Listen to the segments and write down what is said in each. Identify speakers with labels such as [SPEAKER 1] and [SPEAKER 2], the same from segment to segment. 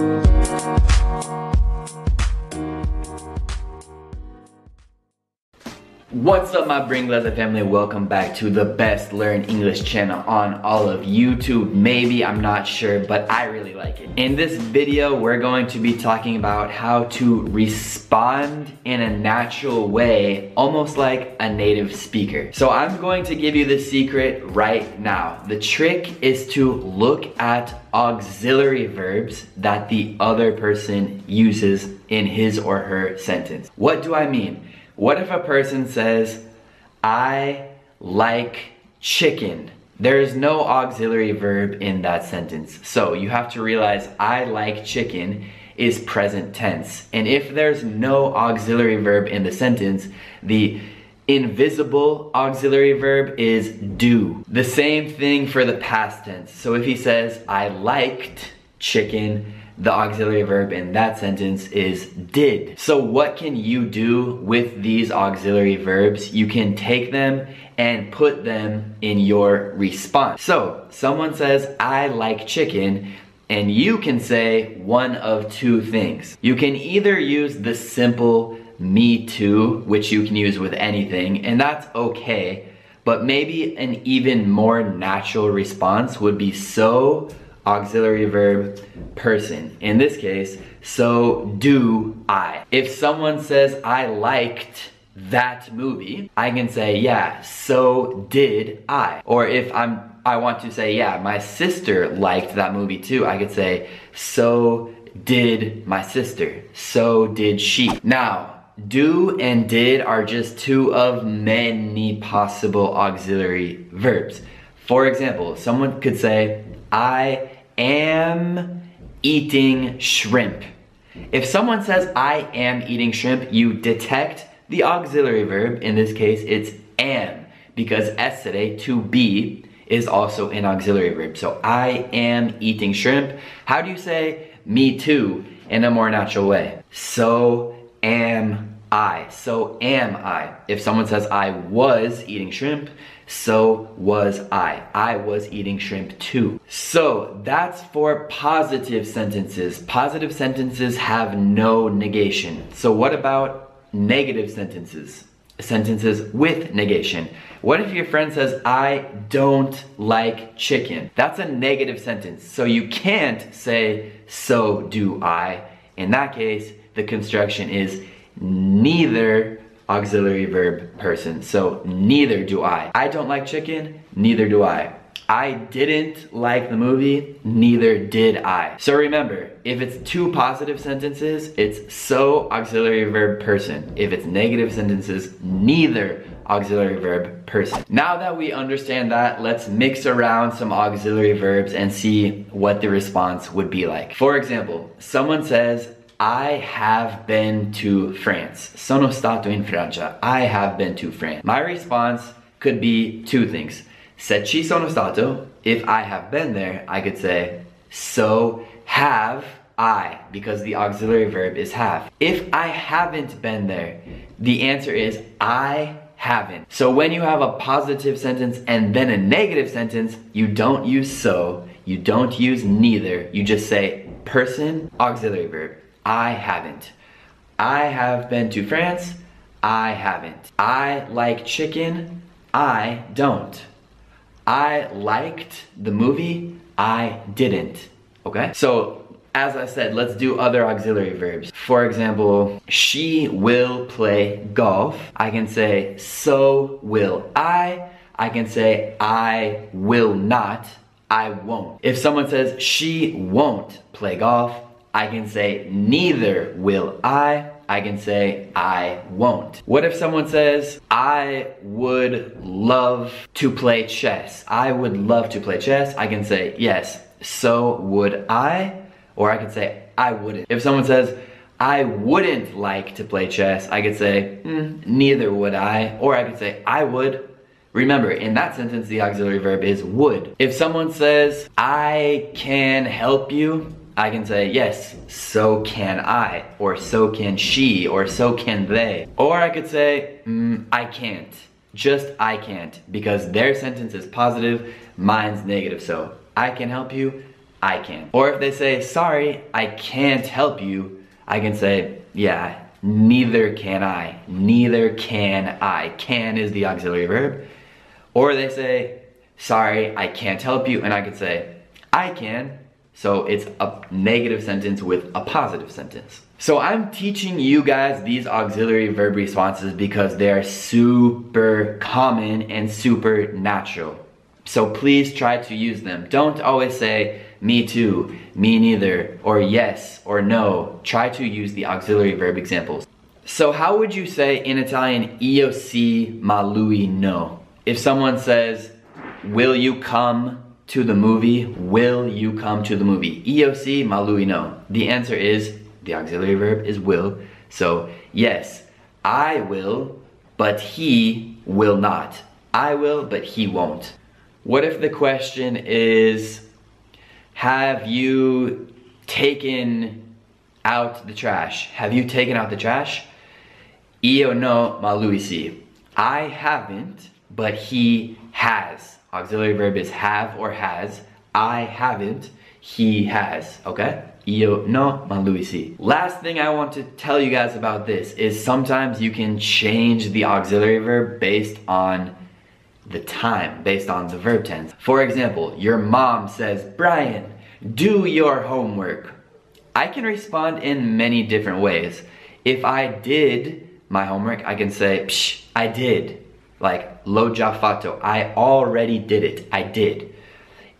[SPEAKER 1] Thank you. What's up my Glazer family? Welcome back to the best learn English channel on all of YouTube. Maybe, I'm not sure, but I really like it. In this video, we're going to be talking about how to respond in a natural way, almost like a native speaker. So I'm going to give you the secret right now. The trick is to look at auxiliary verbs that the other person uses in his or her sentence. What do I mean? What if a person says, I like chicken? There is no auxiliary verb in that sentence. So you have to realize I like chicken is present tense. And if there's no auxiliary verb in the sentence, the invisible auxiliary verb is do. The same thing for the past tense. So if he says, I liked chicken, the auxiliary verb in that sentence is did. So what can you do with these auxiliary verbs? You can take them and put them in your response. So someone says, I like chicken, and you can say one of two things. You can either use the simple me too, which you can use with anything, and that's okay, but maybe an even more natural response would be so auxiliary verb person. In this case, so do I. If someone says I liked that movie, I can say, yeah, so did I. Or if I'm I want to say, yeah, my sister liked that movie too, I could say, so did my sister. So did she. Now, do and did are just two of many possible auxiliary verbs. For example, someone could say, I am eating shrimp. If someone says, I am eating shrimp, you detect the auxiliary verb. In this case, it's am, because yesterday, to be, is also an auxiliary verb. So I am eating shrimp. How do you say me too in a more natural way? So am I. So am I. If someone says I was eating shrimp, so was I. I was eating shrimp too. So that's for positive sentences. Positive sentences have no negation. So what about negative sentences? Sentences with negation. What if your friend says, I don't like chicken? That's a negative sentence. So you can't say, so do I. In that case, the construction is neither auxiliary verb person. So neither do I. I don't like chicken, neither do I. I didn't like the movie, neither did I. So remember, if it's two positive sentences, it's so auxiliary verb person. If it's negative sentences, neither auxiliary verb person. Now that we understand that, let's mix around some auxiliary verbs and see what the response would be like. For example, someone says, I have been to France. Sono stato in Francia. I have been to France. My response could be two things. Se ci sono stato, if I have been there, I could say, so have I, because the auxiliary verb is have. If I haven't been there, the answer is I haven't. So when you have a positive sentence and then a negative sentence, you don't use so, you don't use neither, you just say person, auxiliary verb. I haven't. I have been to France. I haven't. I like chicken. I don't. I liked the movie. I didn't. Okay? So, as I said, let's do other auxiliary verbs. For example, she will play golf. I can say, so will I. I can say, I will not. I won't. If someone says, she won't play golf, I can say neither will I. I can say I won't. What if someone says, I would love to play chess? I would love to play chess. I can say, yes, so would I. Or I could say, I wouldn't. If someone says, I wouldn't like to play chess, I could say, mm, neither would I. Or I could say, I would. Remember, in that sentence, the auxiliary verb is would. If someone says, I can help you, I can say, yes, so can I, or so can she, or so can they. Or I could say, mm, I can't. Just I can't, because their sentence is positive, mine's negative. So I can help you, I can. Or if they say, sorry, I can't help you, I can say, yeah, neither can I. Neither can I. Can is the auxiliary verb. Or they say, sorry, I can't help you, and I could say, I can. So it's a negative sentence with a positive sentence. So I'm teaching you guys these auxiliary verb responses because they are super common and super natural. So please try to use them. Don't always say, me too, me neither, or yes, or no. Try to use the auxiliary verb examples. So how would you say in Italian, io sì, ma lui no? If someone says, will you come to the movie? Will you come to the movie? Io sì, ma lui no. The answer is, the auxiliary verb is will. So yes, I will, but he will not. I will, but he won't. What if the question is, have you taken out the trash? Have you taken out the trash? Io no, ma lui. I haven't, but he has. Auxiliary verb is have or has. I haven't, he has, okay? Io no, ma. Last thing I want to tell you guys about this is sometimes you can change the auxiliary verb based on the time based on the verb tense. For example, your mom says, Brian, do your homework. I can respond in many different ways. If I did my homework, I can say, Psh, I did. Like, lo già fatto, I already did it, I did.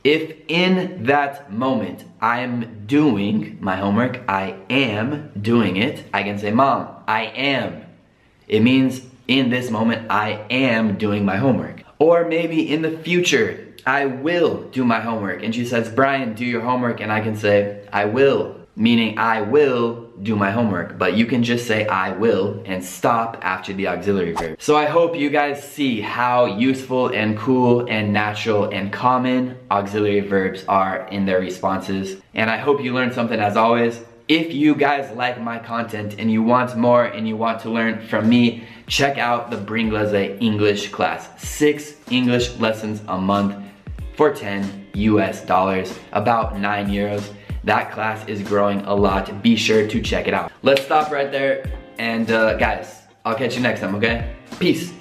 [SPEAKER 1] If in that moment I'm doing my homework, I am doing it, I can say, Mom, I am. It means in this moment, I am doing my homework. Or maybe in the future, I will do my homework. And she says, Brian, do your homework. And I can say, I will, meaning I will do my homework. But you can just say I will and stop after the auxiliary verb. So I hope you guys see how useful and cool and natural and common auxiliary verbs are in their responses. And I hope you learned something as always. If you guys like my content and you want more and you want to learn from me, check out the Bringlese English class. Six English lessons a month for 10 US dollars, about nine euros. That class is growing a lot. Be sure to check it out. Let's stop right there. And uh, guys, I'll catch you next time, okay? Peace.